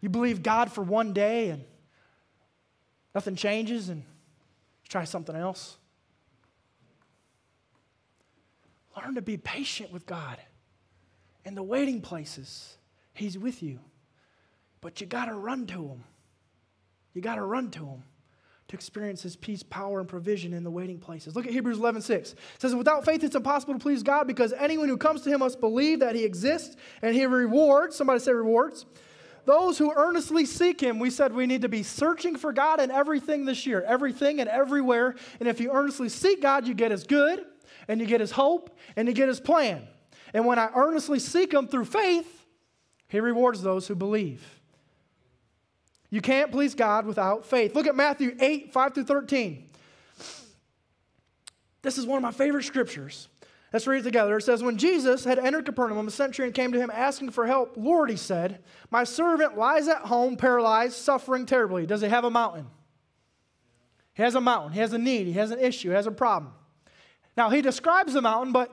You believe God for one day and nothing changes and try something else. Learn to be patient with God. In the waiting places, He's with you. But you got to run to Him. You got to run to Him to experience His peace, power, and provision in the waiting places. Look at Hebrews 11 6. It says, Without faith, it's impossible to please God because anyone who comes to Him must believe that He exists and He rewards. Somebody say rewards. Those who earnestly seek Him, we said we need to be searching for God in everything this year, everything and everywhere. And if you earnestly seek God, you get His good, and you get His hope, and you get His plan. And when I earnestly seek Him through faith, He rewards those who believe. You can't please God without faith. Look at Matthew 8, 5 through 13. This is one of my favorite scriptures. Let's read it together. It says, When Jesus had entered Capernaum, a centurion came to him asking for help. Lord, he said, My servant lies at home, paralyzed, suffering terribly. Does he have a mountain? He has a mountain. He has a need. He has an issue. He has a problem. Now, he describes the mountain, but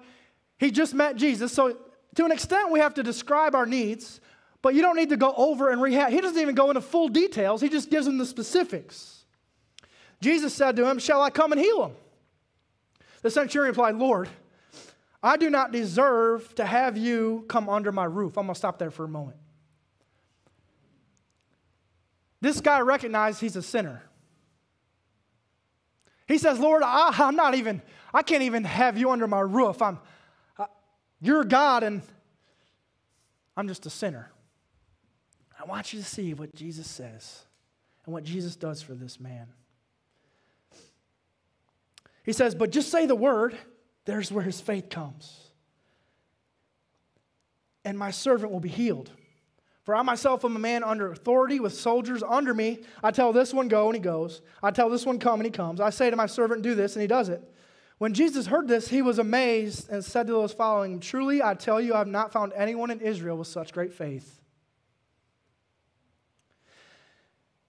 he just met Jesus. So, to an extent, we have to describe our needs, but you don't need to go over and rehab. He doesn't even go into full details, he just gives them the specifics. Jesus said to him, Shall I come and heal him? The centurion replied, Lord, I do not deserve to have you come under my roof. I'm going to stop there for a moment. This guy recognized he's a sinner. He says, Lord, I, am not even, I can't even have you under my roof. I'm, uh, you're God and I'm just a sinner. I want you to see what Jesus says and what Jesus does for this man. He says, But just say the word there's where his faith comes. And my servant will be healed. For I myself am a man under authority with soldiers under me. I tell this one, go, and he goes. I tell this one, come, and he comes. I say to my servant, do this, and he does it. When Jesus heard this, he was amazed and said to those following, Truly, I tell you, I have not found anyone in Israel with such great faith.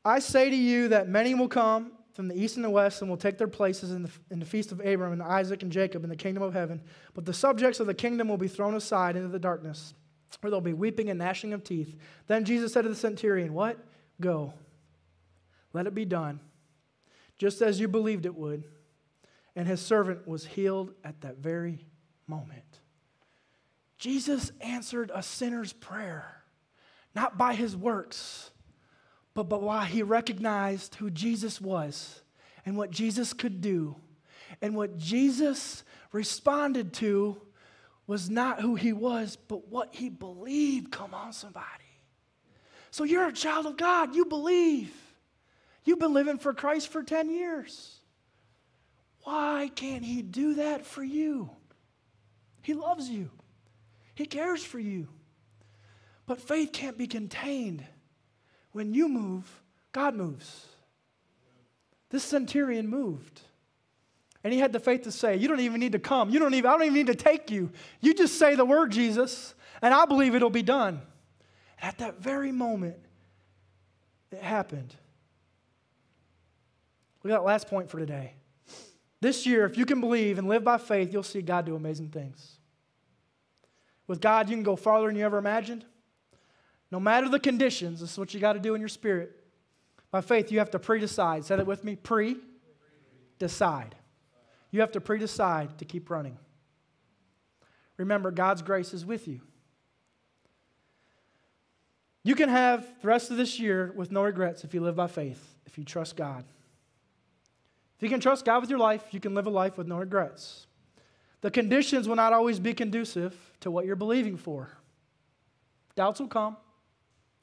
I say to you that many will come from the east and the west and will take their places in the, in the feast of Abraham and Isaac and Jacob in the kingdom of heaven. But the subjects of the kingdom will be thrown aside into the darkness, where there'll be weeping and gnashing of teeth. Then Jesus said to the centurion, What? Go. Let it be done, just as you believed it would. And his servant was healed at that very moment. Jesus answered a sinner's prayer, not by his works but, but why he recognized who Jesus was and what Jesus could do. And what Jesus responded to was not who he was, but what he believed. Come on, somebody. So you're a child of God. You believe. You've been living for Christ for 10 years. Why can't he do that for you? He loves you, he cares for you. But faith can't be contained when you move, God moves. This centurion moved. And he had the faith to say, You don't even need to come. You don't even, I don't even need to take you. You just say the word, Jesus, and I believe it'll be done. And at that very moment, it happened. Look at that last point for today. This year, if you can believe and live by faith, you'll see God do amazing things. With God, you can go farther than you ever imagined. No matter the conditions, this is what you got to do in your spirit. By faith, you have to pre decide. Say that with me pre decide. You have to pre decide to keep running. Remember, God's grace is with you. You can have the rest of this year with no regrets if you live by faith, if you trust God. If you can trust God with your life, you can live a life with no regrets. The conditions will not always be conducive to what you're believing for. Doubts will come,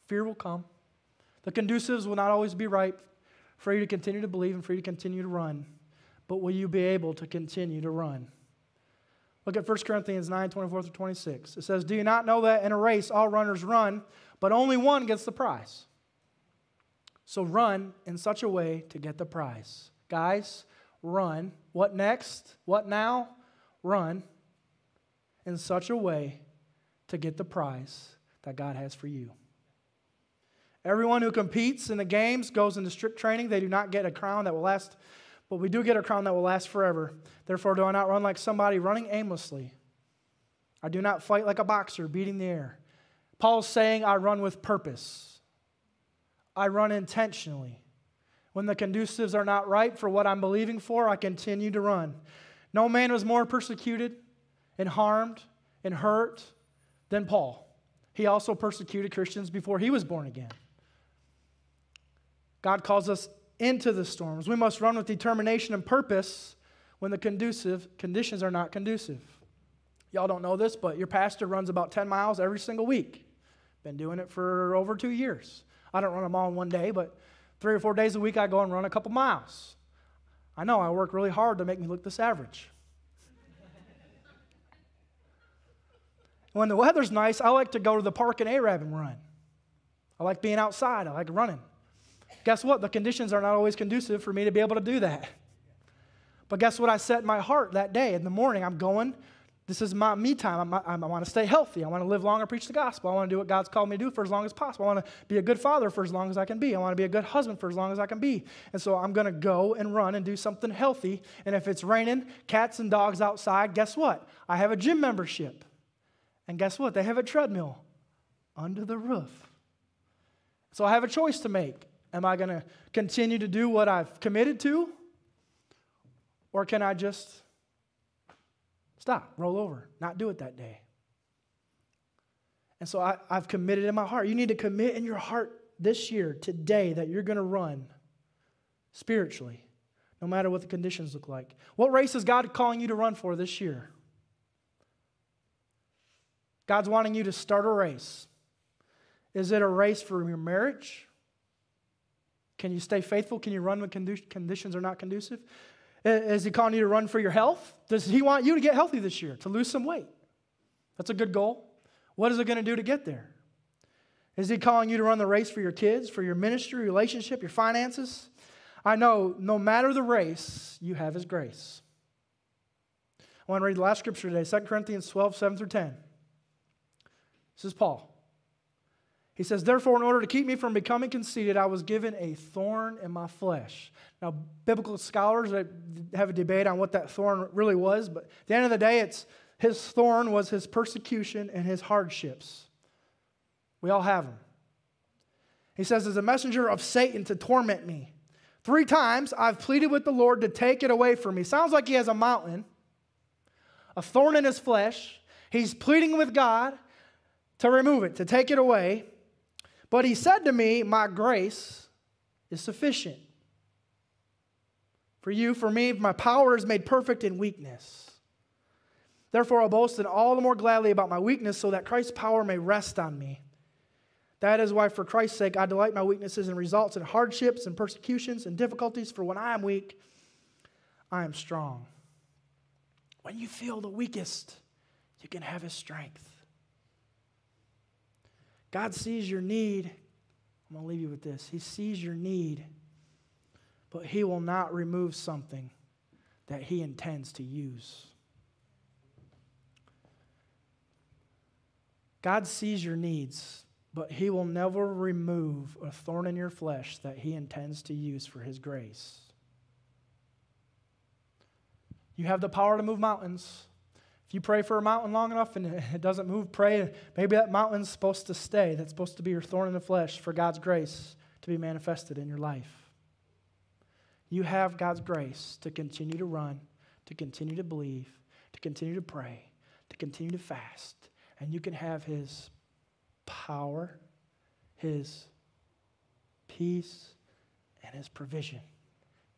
Fear will come. The conducives will not always be right for you to continue to believe and for you to continue to run. But will you be able to continue to run? Look at 1 Corinthians 9 24 through 26. It says, Do you not know that in a race all runners run, but only one gets the prize? So run in such a way to get the prize. Guys, run. What next? What now? Run in such a way to get the prize that God has for you. Everyone who competes in the games goes into strict training. They do not get a crown that will last, but we do get a crown that will last forever. Therefore, do I not run like somebody running aimlessly? I do not fight like a boxer beating the air. Paul's saying, I run with purpose. I run intentionally. When the conducives are not right for what I'm believing for, I continue to run. No man was more persecuted and harmed and hurt than Paul. He also persecuted Christians before he was born again. God calls us into the storms. We must run with determination and purpose when the conducive conditions are not conducive. Y'all don't know this, but your pastor runs about 10 miles every single week. Been doing it for over two years. I don't run them all in one day, but three or four days a week I go and run a couple miles. I know I work really hard to make me look this average. when the weather's nice, I like to go to the park in Arab and run. I like being outside, I like running. Guess what? The conditions are not always conducive for me to be able to do that. But guess what I set my heart that day in the morning? I'm going this is my me time. i i want to stay healthy. I want to live long and preach the gospel. I want to do what God's called me to do for as long as possible. I want to be a good father for as long as I can be. I want to be a good husband for as long as I can be. And so I'm going to go and run and do something healthy. And if it's raining, cats and dogs outside, guess what? I have a gym membership. And guess what? They have a treadmill under the roof. So I have a choice to make. Am I going to continue to do what I've committed to? Or can I just Stop, roll over, not do it that day. And so I, have committed in my heart. You need to commit in your heart this year, today, that you're going to run spiritually, no matter what the conditions look like. What race is God calling you to run for this year? God's wanting you to start a race. Is it a race for your marriage? Can you stay faithful? Can you run when conditions are not conducive? Uh, is he calling you to run for your health? Does he want you to get healthy this year, to lose some weight? That's a good goal. What is it going to do to get there? Is he calling you to run the race for your kids, for your ministry, relationship, your finances? I know no matter the race, you have his grace. I want to read the last scripture today 2 Corinthians 12, 7 through 10. This is Paul. He says, Therefore, in order to keep me from becoming conceited, I was given a thorn in my flesh. Now, biblical scholars have a debate on what that thorn really was, but at the end of the day, it's his thorn was his persecution and his hardships. We all have them. He says, As a messenger of Satan to torment me. Three times I've pleaded with the Lord to take it away from me. Sounds like he has a mountain, a thorn in his flesh. He's pleading with God to remove it, to take it away. But he said to me, My grace is sufficient. For you, for me, my power is made perfect in weakness. Therefore, I'll boast in all the more gladly about my weakness, so that Christ's power may rest on me. That is why, for Christ's sake, I delight my weaknesses and results in hardships and persecutions and difficulties, for when I am weak, I am strong. When you feel the weakest, you can have his strength. God sees your need. I'm going to leave you with this. He sees your need, but He will not remove something that He intends to use. God sees your needs, but He will never remove a thorn in your flesh that He intends to use for His grace. You have the power to move mountains. If you pray for a mountain long enough and it doesn't move, pray. Maybe that mountain's supposed to stay. That's supposed to be your thorn in the flesh for God's grace to be manifested in your life. You have God's grace to continue to run, to continue to believe, to continue to pray, to continue to fast. And you can have His power, His peace, and His provision.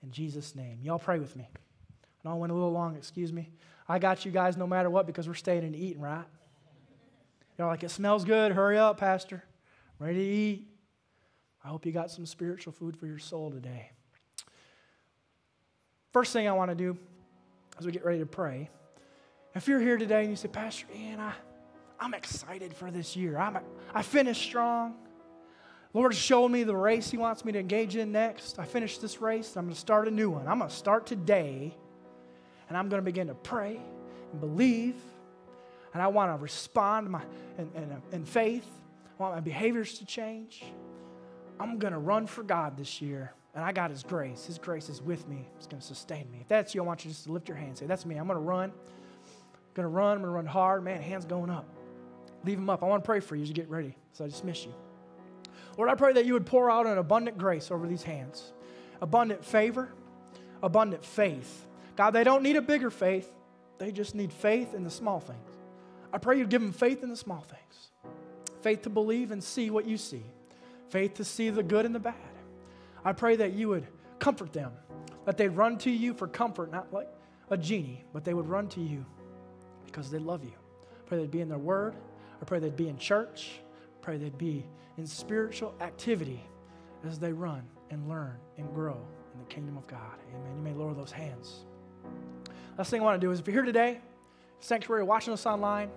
In Jesus' name. Y'all pray with me. Know I went a little long, excuse me. I got you guys no matter what because we're staying and eating, right? You're like, it smells good. Hurry up, Pastor. I'm ready to eat. I hope you got some spiritual food for your soul today. First thing I want to do as we get ready to pray, if you're here today and you say, Pastor Ian, I, I'm excited for this year. I'm, I finished strong. Lord showed me the race He wants me to engage in next. I finished this race. I'm going to start a new one. I'm going to start today and I'm going to begin to pray and believe. and I want to respond my, in, in, in faith. I want my behaviors to change. I'm going to run for God this year. And I got His grace. His grace is with me. It's going to sustain me. If that's you, I want you just to lift your hand and say, That's me. I'm going to run. I'm going to run. I'm going to run hard. Man, hands going up. Leave them up. I want to pray for you as you get ready. So I dismiss you. Lord, I pray that you would pour out an abundant grace over these hands, abundant favor, abundant faith. God, they don't need a bigger faith, they just need faith in the small things. I pray you'd give them faith in the small things faith to believe and see what you see, faith to see the good and the bad. I pray that you would comfort them, that they'd run to you for comfort, not like a genie, but they would run to you because they love you. I pray they'd be in their word. I pray they'd be in church. I pray they'd be in spiritual activity as they run and learn and grow in the kingdom of God. Amen. You may lower those hands. Last thing I want to do is if you're here today, sanctuary, watching us online,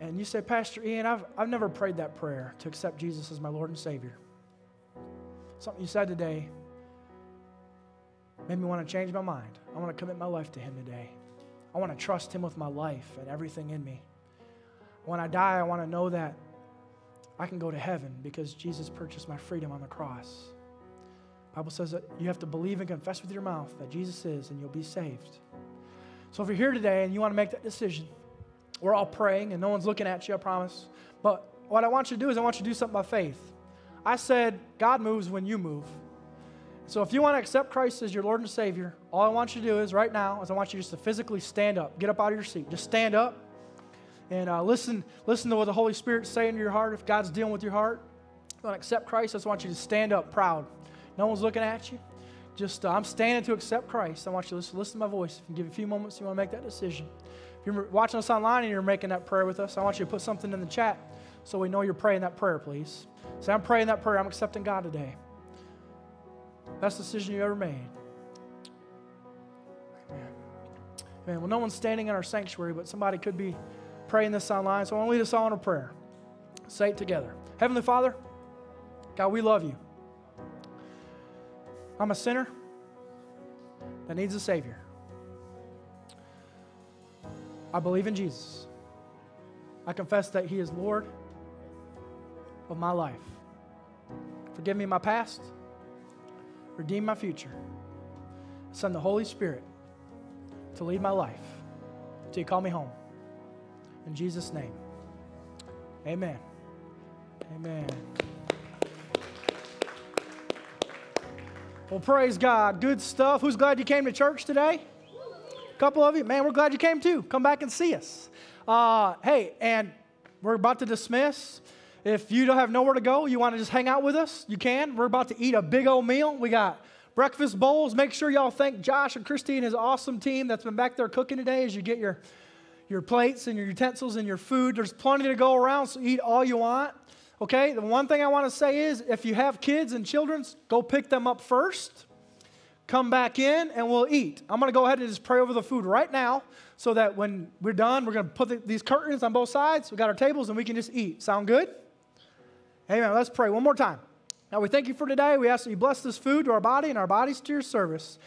and you say, Pastor Ian, I've, I've never prayed that prayer to accept Jesus as my Lord and Savior. Something you said today made me want to change my mind. I want to commit my life to Him today. I want to trust Him with my life and everything in me. When I die, I want to know that I can go to heaven because Jesus purchased my freedom on the cross. Bible says that you have to believe and confess with your mouth that Jesus is, and you'll be saved. So if you're here today and you want to make that decision, we're all praying and no one's looking at you, I promise. But what I want you to do is I want you to do something by faith. I said, God moves when you move. So if you want to accept Christ as your Lord and Savior, all I want you to do is right now is I want you just to physically stand up. Get up out of your seat. Just stand up and uh, listen, listen to what the Holy Spirit's saying to your heart. If God's dealing with your heart, you want to accept Christ, I just want you to stand up proud. No one's looking at you. Just, uh, I'm standing to accept Christ. I want you to listen, listen to my voice. If you give a few moments, you want to make that decision. If you're watching us online and you're making that prayer with us, I want you to put something in the chat so we know you're praying that prayer, please. Say, I'm praying that prayer. I'm accepting God today. Best decision you ever made. Amen. Amen. Well, no one's standing in our sanctuary, but somebody could be praying this online. So I want to lead us all in a prayer. Say it together. Heavenly Father, God, we love you. I'm a sinner that needs a Savior. I believe in Jesus. I confess that He is Lord of my life. Forgive me my past, redeem my future. Send the Holy Spirit to lead my life until you call me home. In Jesus' name, amen. Amen. Well, praise God. Good stuff. Who's glad you came to church today? A couple of you. Man, we're glad you came too. Come back and see us. Uh, hey, and we're about to dismiss. If you don't have nowhere to go, you want to just hang out with us, you can. We're about to eat a big old meal. We got breakfast bowls. Make sure y'all thank Josh and Christy and his awesome team that's been back there cooking today as you get your, your plates and your utensils and your food. There's plenty to go around, so eat all you want. Okay, the one thing I want to say is if you have kids and children, go pick them up first. Come back in and we'll eat. I'm going to go ahead and just pray over the food right now so that when we're done, we're going to put the, these curtains on both sides. We got our tables and we can just eat. Sound good? Amen. Let's pray one more time. Now we thank you for today. We ask that you bless this food to our body and our bodies to your service.